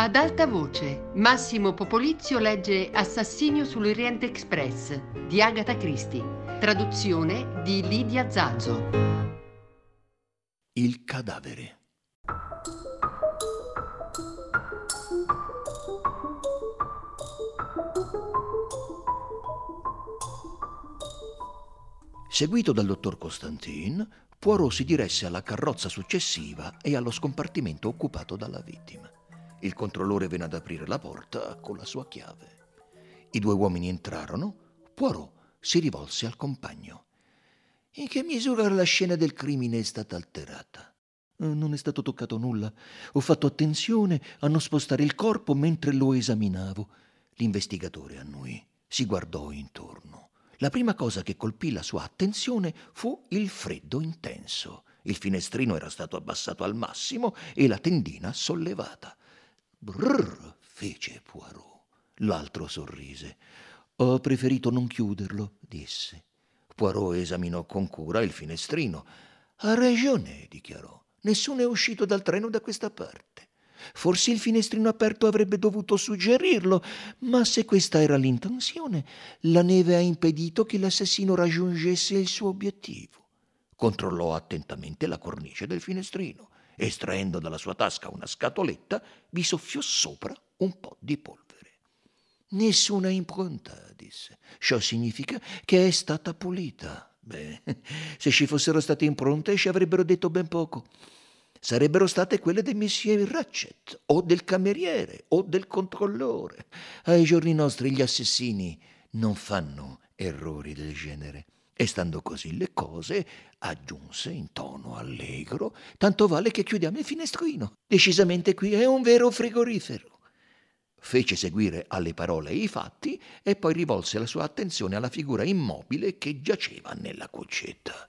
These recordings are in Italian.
Ad alta voce, Massimo Popolizio legge Assassinio sull'Oriente Express di Agatha Christie, traduzione di Lidia Zazzo. Il cadavere. Seguito dal dottor Constantin, Poirot si diresse alla carrozza successiva e allo scompartimento occupato dalla vittima. Il controllore venne ad aprire la porta con la sua chiave. I due uomini entrarono. Poirot si rivolse al compagno. In che misura la scena del crimine è stata alterata? Eh, non è stato toccato nulla. Ho fatto attenzione a non spostare il corpo mentre lo esaminavo. L'investigatore annui. Si guardò intorno. La prima cosa che colpì la sua attenzione fu il freddo intenso. Il finestrino era stato abbassato al massimo e la tendina sollevata. Brrr, fece Poirot. L'altro sorrise. Ho preferito non chiuderlo, disse. Poirot esaminò con cura il finestrino. Ha ragione, dichiarò. Nessuno è uscito dal treno da questa parte. Forse il finestrino aperto avrebbe dovuto suggerirlo, ma se questa era l'intenzione, la neve ha impedito che l'assassino raggiungesse il suo obiettivo. Controllò attentamente la cornice del finestrino estraendo dalla sua tasca una scatoletta, vi soffiò sopra un po' di polvere. Nessuna impronta, disse. Ciò significa che è stata pulita. Beh, se ci fossero state impronte ci avrebbero detto ben poco. Sarebbero state quelle del Monsieur Ratchet, o del cameriere, o del controllore. Ai giorni nostri gli assassini non fanno errori del genere. E stando così le cose, aggiunse in tono allegro, tanto vale che chiudiamo il finestrino. Decisamente qui è un vero frigorifero. Fece seguire alle parole i fatti e poi rivolse la sua attenzione alla figura immobile che giaceva nella cuccetta.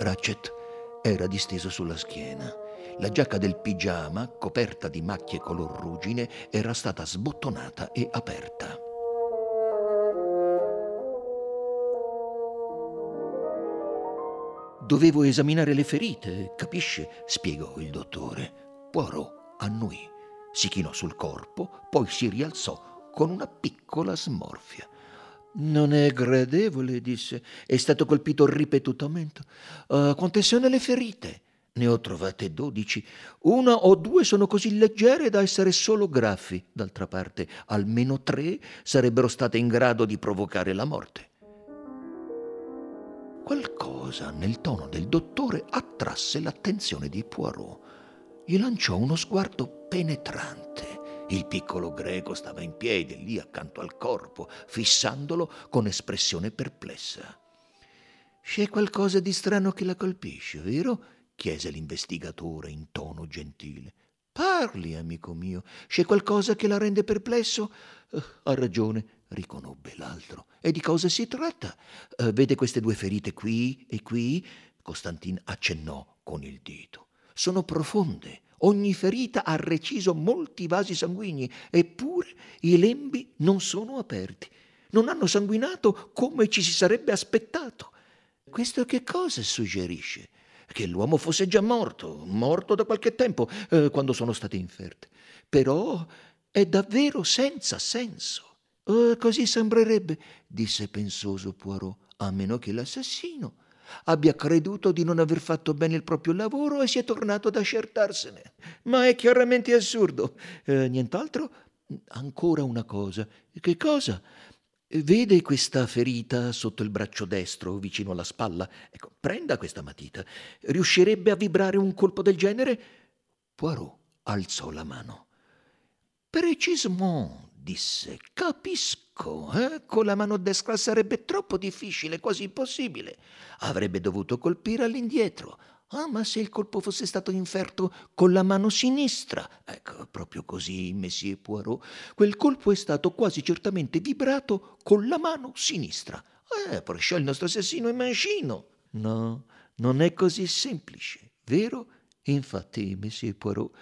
Ratchet era disteso sulla schiena la giacca del pigiama, coperta di macchie color ruggine, era stata sbottonata e aperta. Dovevo esaminare le ferite, capisce? spiegò il dottore. Poirot annui, si chinò sul corpo, poi si rialzò con una piccola smorfia. Non è gradevole, disse. È stato colpito ripetutamente. Uh, quante sono le ferite? Ne ho trovate dodici. Una o due sono così leggere da essere solo graffi. D'altra parte, almeno tre sarebbero state in grado di provocare la morte. Qualcosa nel tono del dottore attrasse l'attenzione di Poirot. Gli lanciò uno sguardo penetrante. Il piccolo greco stava in piedi lì accanto al corpo, fissandolo con espressione perplessa. C'è qualcosa di strano che la colpisce, vero? chiese l'investigatore in tono gentile. Parli, amico mio. C'è qualcosa che la rende perplesso? Uh, ha ragione, riconobbe l'altro. E di cosa si tratta? Uh, vede queste due ferite qui e qui? Costantin accennò con il dito. Sono profonde. Ogni ferita ha reciso molti vasi sanguigni, eppure i lembi non sono aperti. Non hanno sanguinato come ci si sarebbe aspettato. Questo che cosa suggerisce? che l'uomo fosse già morto, morto da qualche tempo, eh, quando sono state inferte. Però è davvero senza senso. Eh, così sembrerebbe, disse pensoso Poirot, a meno che l'assassino abbia creduto di non aver fatto bene il proprio lavoro e sia tornato ad accertarsene. Ma è chiaramente assurdo. Eh, nient'altro? Ancora una cosa. Che cosa? Vede questa ferita sotto il braccio destro, vicino alla spalla? Ecco, prenda questa matita. Riuscirebbe a vibrare un colpo del genere? Poirot alzò la mano. Precisement, disse. Capisco. Eh? Con la mano destra sarebbe troppo difficile, quasi impossibile. Avrebbe dovuto colpire all'indietro. Ah, ma se il colpo fosse stato inferto con la mano sinistra? Ecco, proprio così, Messie Poirot. Quel colpo è stato quasi certamente vibrato con la mano sinistra. Eh, perciò il nostro assassino è mancino. No, non è così semplice, vero? Infatti, Messie Poirot,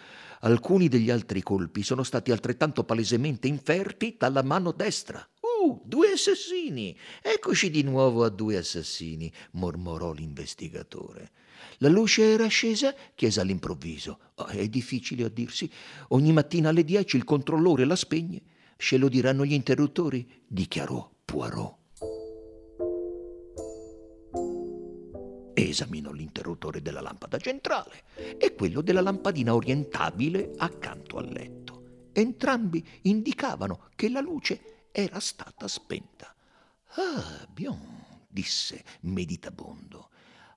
alcuni degli altri colpi sono stati altrettanto palesemente inferti dalla mano destra. Uh, due assassini! Eccoci di nuovo a due assassini, mormorò l'investigatore. La luce era scesa, chiese all'improvviso. Oh, è difficile a dirsi. Ogni mattina alle dieci il controllore la spegne. Ce lo diranno gli interruttori, dichiarò Poirot. Esaminò l'interruttore della lampada centrale e quello della lampadina orientabile accanto al letto. Entrambi indicavano che la luce era stata spenta. Ah, bien, disse meditabondo.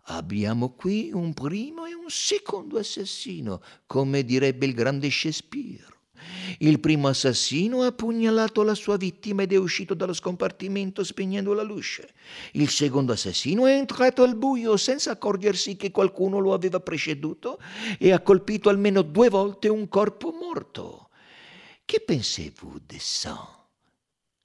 Abbiamo qui un primo e un secondo assassino, come direbbe il grande Shakespeare. Il primo assassino ha pugnalato la sua vittima ed è uscito dallo scompartimento spegnendo la luce. Il secondo assassino è entrato al buio senza accorgersi che qualcuno lo aveva preceduto e ha colpito almeno due volte un corpo morto. Che pensez-vous de ça?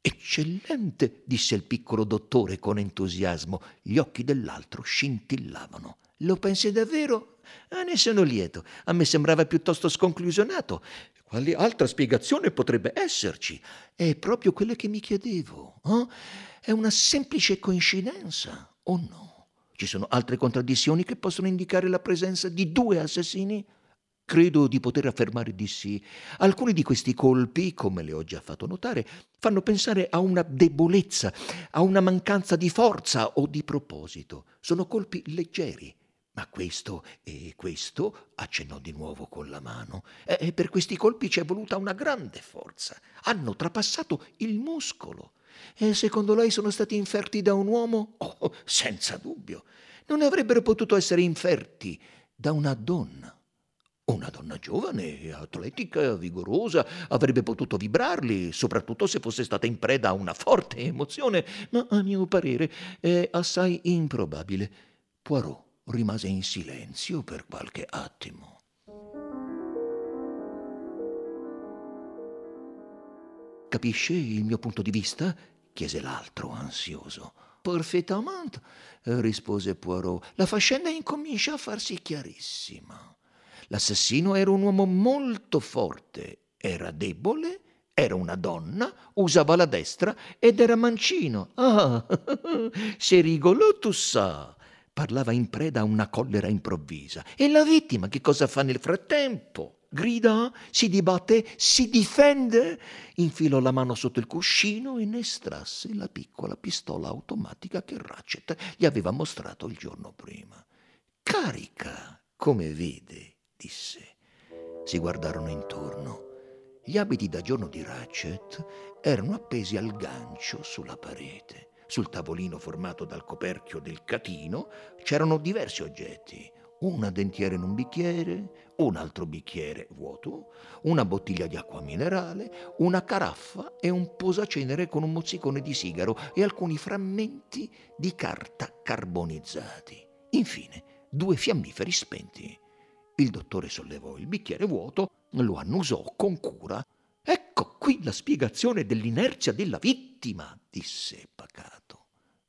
Eccellente, disse il piccolo dottore con entusiasmo. Gli occhi dell'altro scintillavano. Lo pensi davvero? Ah, ne sono lieto. A me sembrava piuttosto sconclusionato. Quale altra spiegazione potrebbe esserci? È proprio quella che mi chiedevo. Eh? È una semplice coincidenza, o no? Ci sono altre contraddizioni che possono indicare la presenza di due assassini? Credo di poter affermare di sì. Alcuni di questi colpi, come le ho già fatto notare, fanno pensare a una debolezza, a una mancanza di forza o di proposito. Sono colpi leggeri. Ma questo e questo accennò di nuovo con la mano. E per questi colpi ci è voluta una grande forza. Hanno trapassato il muscolo. E secondo lei sono stati inferti da un uomo? Oh, senza dubbio. Non avrebbero potuto essere inferti da una donna. Una donna giovane, atletica, vigorosa, avrebbe potuto vibrarli, soprattutto se fosse stata in preda a una forte emozione, ma a mio parere è assai improbabile. Poirot rimase in silenzio per qualche attimo. Capisce il mio punto di vista? chiese l'altro ansioso. Perfettamente, rispose Poirot. La faccenda incomincia a farsi chiarissima. L'assassino era un uomo molto forte, era debole, era una donna, usava la destra ed era mancino. Ah, c'est rigolo tout ça. Parlava in preda a una collera improvvisa. E la vittima che cosa fa nel frattempo? Grida, si dibatte, si difende. Infilò la mano sotto il cuscino e ne estrasse la piccola pistola automatica che Ratchet gli aveva mostrato il giorno prima. Carica, come vede, disse. Si guardarono intorno. Gli abiti da giorno di Ratchet erano appesi al gancio sulla parete. Sul tavolino formato dal coperchio del catino c'erano diversi oggetti. Una dentiera in un bicchiere, un altro bicchiere vuoto, una bottiglia di acqua minerale, una caraffa e un posacenere con un mozzicone di sigaro e alcuni frammenti di carta carbonizzati. Infine, due fiammiferi spenti. Il dottore sollevò il bicchiere vuoto, lo annusò con cura Ecco qui la spiegazione dell'inerzia della vittima, disse pacato.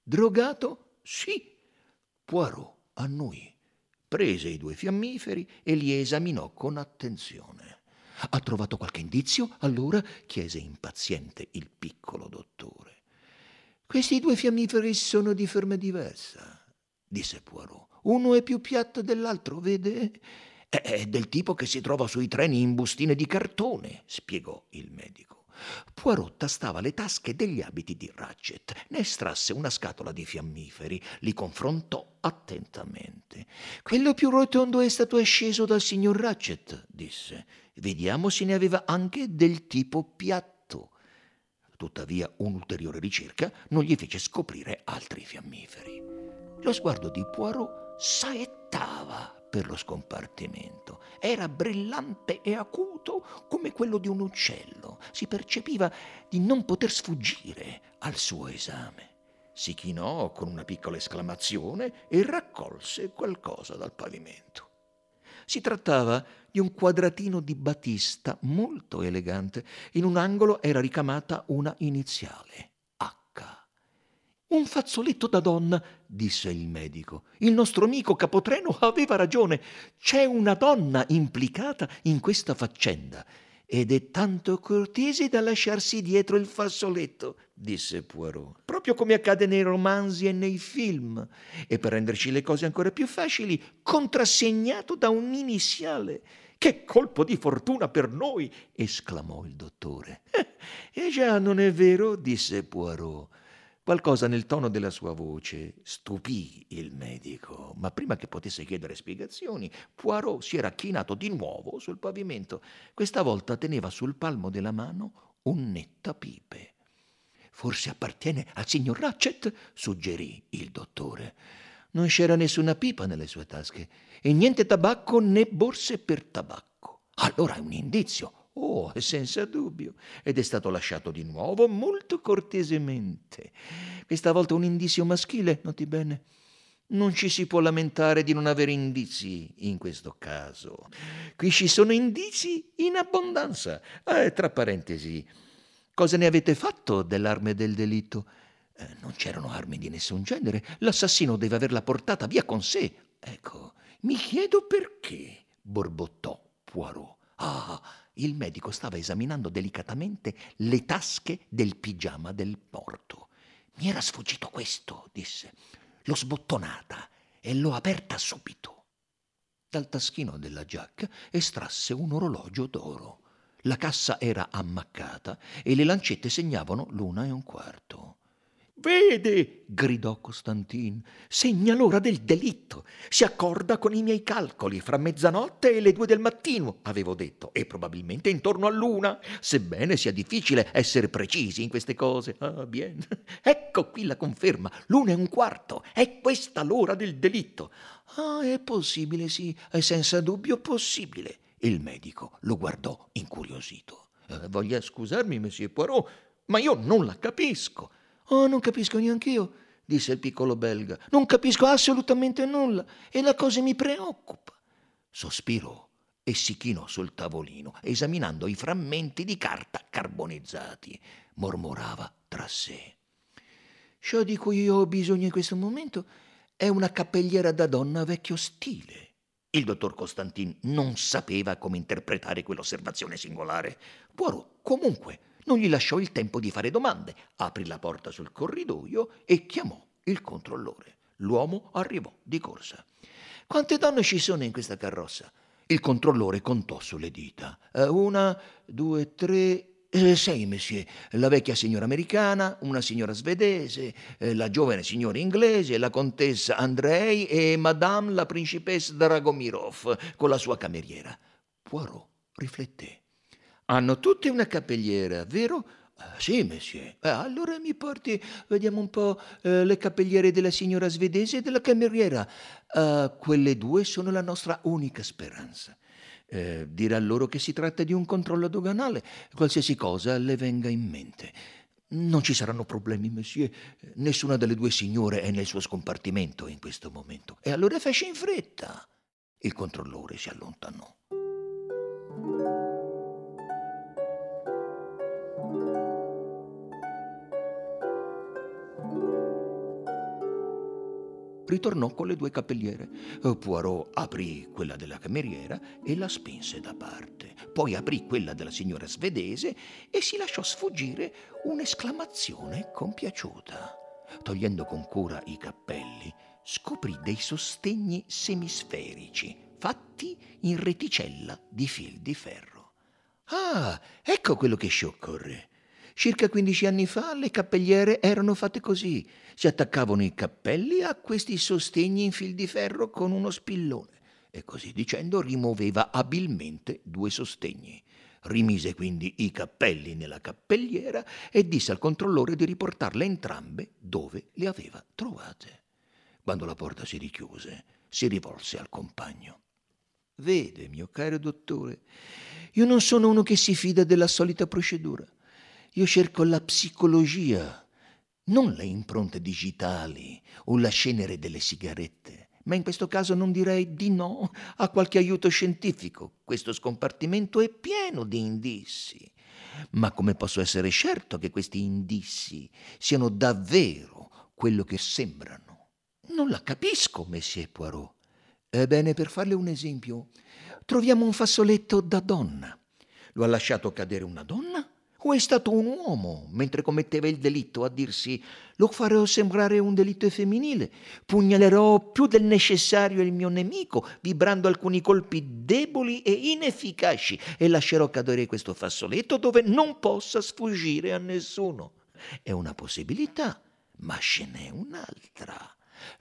Drogato? Sì. Poirot annui, prese i due fiammiferi e li esaminò con attenzione. Ha trovato qualche indizio? Allora chiese impaziente il piccolo dottore. Questi due fiammiferi sono di forma diversa, disse Poirot. Uno è più piatto dell'altro, vede? È del tipo che si trova sui treni in bustine di cartone, spiegò il medico. Poirot tastava le tasche degli abiti di Ratchet, ne estrasse una scatola di fiammiferi, li confrontò attentamente. Quello più rotondo è stato asceso dal signor Ratchet, disse. Vediamo se ne aveva anche del tipo piatto. Tuttavia un'ulteriore ricerca non gli fece scoprire altri fiammiferi. Lo sguardo di Poirot saettava per lo scompartimento. Era brillante e acuto come quello di un uccello. Si percepiva di non poter sfuggire al suo esame. Si chinò con una piccola esclamazione e raccolse qualcosa dal pavimento. Si trattava di un quadratino di batista molto elegante. In un angolo era ricamata una iniziale. Un fazzoletto da donna, disse il medico. Il nostro amico capotreno aveva ragione. C'è una donna implicata in questa faccenda. ed è tanto cortese da lasciarsi dietro il fazzoletto, disse Poirot, proprio come accade nei romanzi e nei film, e per renderci le cose ancora più facili, contrassegnato da un iniziale. Che colpo di fortuna per noi! esclamò il dottore. Eh, già, non è vero? disse Poirot. Qualcosa nel tono della sua voce stupì il medico, ma prima che potesse chiedere spiegazioni, Poirot si era chinato di nuovo sul pavimento. Questa volta teneva sul palmo della mano un nettapipe. Forse appartiene al signor Ratchet, suggerì il dottore. Non c'era nessuna pipa nelle sue tasche e niente tabacco né borse per tabacco. Allora è un indizio. Oh, senza dubbio. Ed è stato lasciato di nuovo molto cortesemente. Questa volta un indizio maschile, noti bene. Non ci si può lamentare di non avere indizi in questo caso. Qui ci sono indizi in abbondanza. Eh, tra parentesi, cosa ne avete fatto dell'arme del delitto? Eh, non c'erano armi di nessun genere. L'assassino deve averla portata via con sé. Ecco, mi chiedo perché, borbottò Poirot. Ah, il medico stava esaminando delicatamente le tasche del pigiama del morto. Mi era sfuggito questo, disse. L'ho sbottonata e l'ho aperta subito. Dal taschino della giacca estrasse un orologio d'oro. La cassa era ammaccata e le lancette segnavano l'una e un quarto. Vede, gridò Costantin, segna l'ora del delitto. Si accorda con i miei calcoli fra mezzanotte e le due del mattino, avevo detto, e probabilmente intorno all'una, sebbene sia difficile essere precisi in queste cose. Ah, bien. Ecco qui la conferma, l'una e un quarto, è questa l'ora del delitto. Ah, è possibile, sì, è senza dubbio possibile. Il medico lo guardò incuriosito. Eh, voglia scusarmi, Monsieur Poirot, ma io non la capisco. Oh, non capisco neanch'io, disse il piccolo belga. Non capisco assolutamente nulla e la cosa mi preoccupa. Sospirò e si chinò sul tavolino, esaminando i frammenti di carta carbonizzati. Mormorava tra sé. Ciò di cui io ho bisogno in questo momento è una cappelliera da donna vecchio stile. Il dottor Costantin non sapeva come interpretare quell'osservazione singolare. Poirot, comunque, non gli lasciò il tempo di fare domande, aprì la porta sul corridoio e chiamò il controllore. L'uomo arrivò di corsa. Quante donne ci sono in questa carrozza? Il controllore contò sulle dita. Eh, una, due, tre, eh, sei, monsieur. La vecchia signora americana, una signora svedese, eh, la giovane signora inglese, la contessa Andrei e madame la principessa Dragomirov con la sua cameriera. Poirot rifletté. Hanno tutte una cappelliera, vero? Ah, sì, monsieur. Ah, allora mi porti, vediamo un po', eh, le cappelliere della signora svedese e della cameriera. Uh, quelle due sono la nostra unica speranza. Eh, dirà loro che si tratta di un controllo doganale, qualsiasi cosa le venga in mente. Non ci saranno problemi, monsieur. Nessuna delle due signore è nel suo scompartimento in questo momento. E allora fece in fretta. Il controllore si allontanò. Ritornò con le due cappelliere. Poirot aprì quella della cameriera e la spinse da parte. Poi aprì quella della signora svedese e si lasciò sfuggire un'esclamazione compiaciuta. Togliendo con cura i cappelli, scoprì dei sostegni semisferici fatti in reticella di fil di ferro. Ah, ecco quello che ci occorre. Circa 15 anni fa le cappelliere erano fatte così. Si attaccavano i cappelli a questi sostegni in fil di ferro con uno spillone e così dicendo rimuoveva abilmente due sostegni. Rimise quindi i cappelli nella cappelliera e disse al controllore di riportarle entrambe dove le aveva trovate. Quando la porta si richiuse, si rivolse al compagno. Vede, mio caro dottore, io non sono uno che si fida della solita procedura. Io cerco la psicologia, non le impronte digitali o la cenere delle sigarette. Ma in questo caso non direi di no a qualche aiuto scientifico. Questo scompartimento è pieno di indizi. Ma come posso essere certo che questi indizi siano davvero quello che sembrano? Non la capisco, Messie Poirot. Ebbene, per farle un esempio, troviamo un fazzoletto da donna Lo ha lasciato cadere una donna? O è stato un uomo mentre commetteva il delitto a dirsi lo farò sembrare un delitto femminile, pugnalerò più del necessario il mio nemico, vibrando alcuni colpi deboli e inefficaci e lascerò cadere questo fazzoletto dove non possa sfuggire a nessuno. È una possibilità, ma ce n'è un'altra.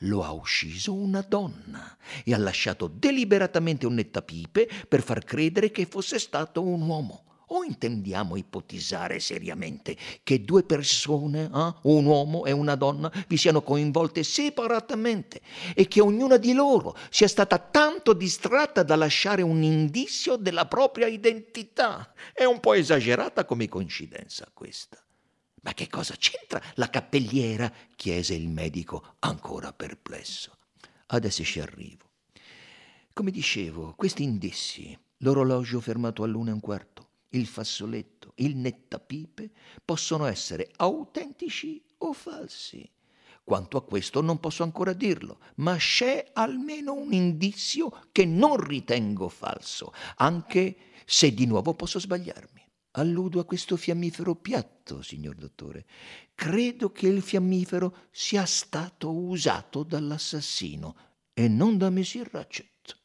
Lo ha ucciso una donna e ha lasciato deliberatamente un nettapipe per far credere che fosse stato un uomo. O intendiamo ipotizzare seriamente che due persone, eh, un uomo e una donna, vi siano coinvolte separatamente e che ognuna di loro sia stata tanto distratta da lasciare un indizio della propria identità? È un po' esagerata come coincidenza questa. Ma che cosa c'entra la cappelliera? chiese il medico, ancora perplesso. Adesso ci arrivo. Come dicevo, questi indizi, l'orologio fermato all'una e un quarto, il fazzoletto, il nettapipe, possono essere autentici o falsi. Quanto a questo non posso ancora dirlo, ma c'è almeno un indizio che non ritengo falso, anche se di nuovo posso sbagliarmi. Alludo a questo fiammifero piatto, signor dottore. Credo che il fiammifero sia stato usato dall'assassino e non da Messie Ratchet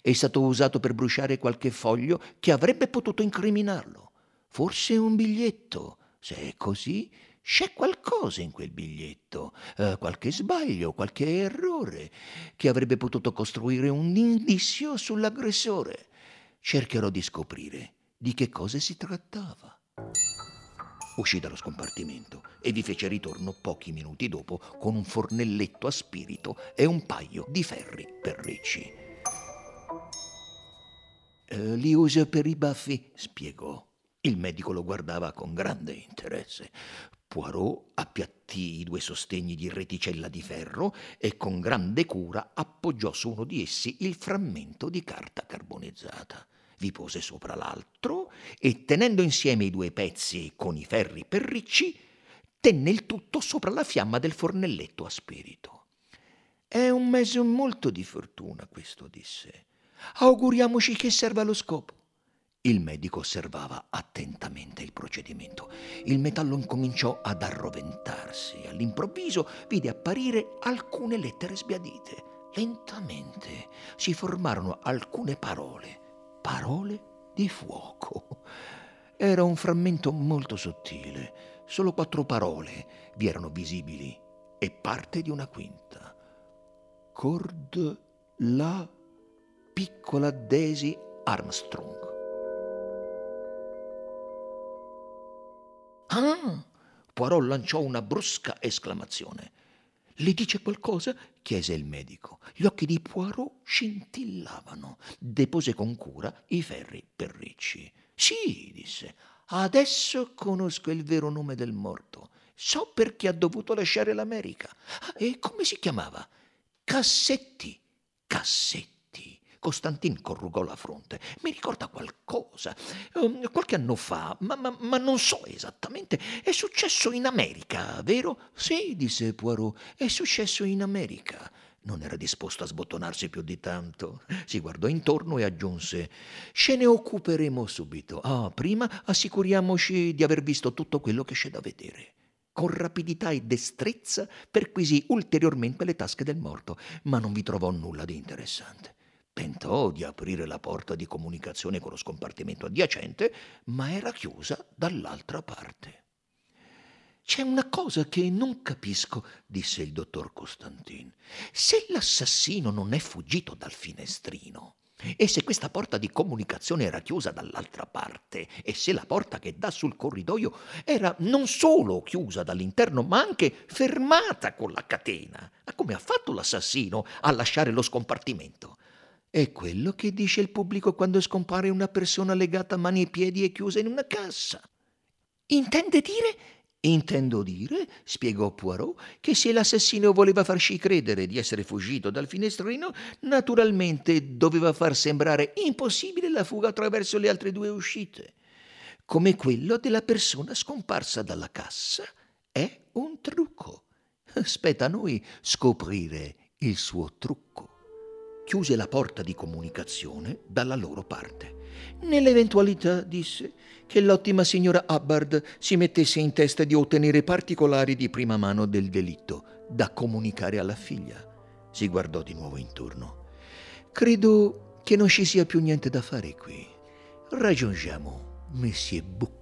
è stato usato per bruciare qualche foglio che avrebbe potuto incriminarlo. Forse un biglietto. Se è così, c'è qualcosa in quel biglietto, eh, qualche sbaglio, qualche errore, che avrebbe potuto costruire un indizio sull'aggressore. Cercherò di scoprire di che cosa si trattava. Uscì dallo scompartimento e vi fece ritorno pochi minuti dopo con un fornelletto a spirito e un paio di ferri per ricci. Eh, li usa per i baffi, spiegò. Il medico lo guardava con grande interesse. Poirot appiattì i due sostegni di reticella di ferro e con grande cura appoggiò su uno di essi il frammento di carta carbonizzata. Vi pose sopra l'altro e, tenendo insieme i due pezzi con i ferri perricci, tenne il tutto sopra la fiamma del fornelletto a spirito. È un mezzo molto di fortuna questo, disse. Auguriamoci che serva lo scopo. Il medico osservava attentamente il procedimento. Il metallo incominciò ad arroventarsi. All'improvviso vide apparire alcune lettere sbiadite. Lentamente si formarono alcune parole, parole di fuoco. Era un frammento molto sottile. Solo quattro parole vi erano visibili e parte di una quinta. Cord la piccola Daisy Armstrong. Ah! Poirot lanciò una brusca esclamazione. Le dice qualcosa? chiese il medico. Gli occhi di Poirot scintillavano. Depose con cura i ferri per ricci. Sì, disse. Adesso conosco il vero nome del morto. So perché ha dovuto lasciare l'America. Ah, e come si chiamava? Cassetti. Cassetti. Costantin corrugò la fronte. Mi ricorda qualcosa. Um, qualche anno fa, ma, ma, ma, non so esattamente. È successo in America, vero? Sì, disse Poirot, è successo in America. Non era disposto a sbottonarsi più di tanto. Si guardò intorno e aggiunse: Ce ne occuperemo subito. Ah, prima assicuriamoci di aver visto tutto quello che c'è da vedere. Con rapidità e destrezza perquisì ulteriormente le tasche del morto, ma non vi trovò nulla di interessante. Tentò di aprire la porta di comunicazione con lo scompartimento adiacente, ma era chiusa dall'altra parte. C'è una cosa che non capisco, disse il dottor Costantin. Se l'assassino non è fuggito dal finestrino, e se questa porta di comunicazione era chiusa dall'altra parte, e se la porta che dà sul corridoio era non solo chiusa dall'interno, ma anche fermata con la catena, come ha fatto l'assassino a lasciare lo scompartimento? È quello che dice il pubblico quando scompare una persona legata a mani e piedi e chiusa in una cassa. Intende dire? Intendo dire, spiegò Poirot, che se l'assassino voleva farci credere di essere fuggito dal finestrino, naturalmente doveva far sembrare impossibile la fuga attraverso le altre due uscite. Come quello della persona scomparsa dalla cassa è un trucco. Spetta a noi scoprire il suo trucco chiuse la porta di comunicazione dalla loro parte Nell'eventualità, disse, che l'ottima signora Hubbard si mettesse in testa di ottenere particolari di prima mano del delitto da comunicare alla figlia. Si guardò di nuovo intorno. Credo che non ci sia più niente da fare qui. Raggiungiamo Monsieur Buc.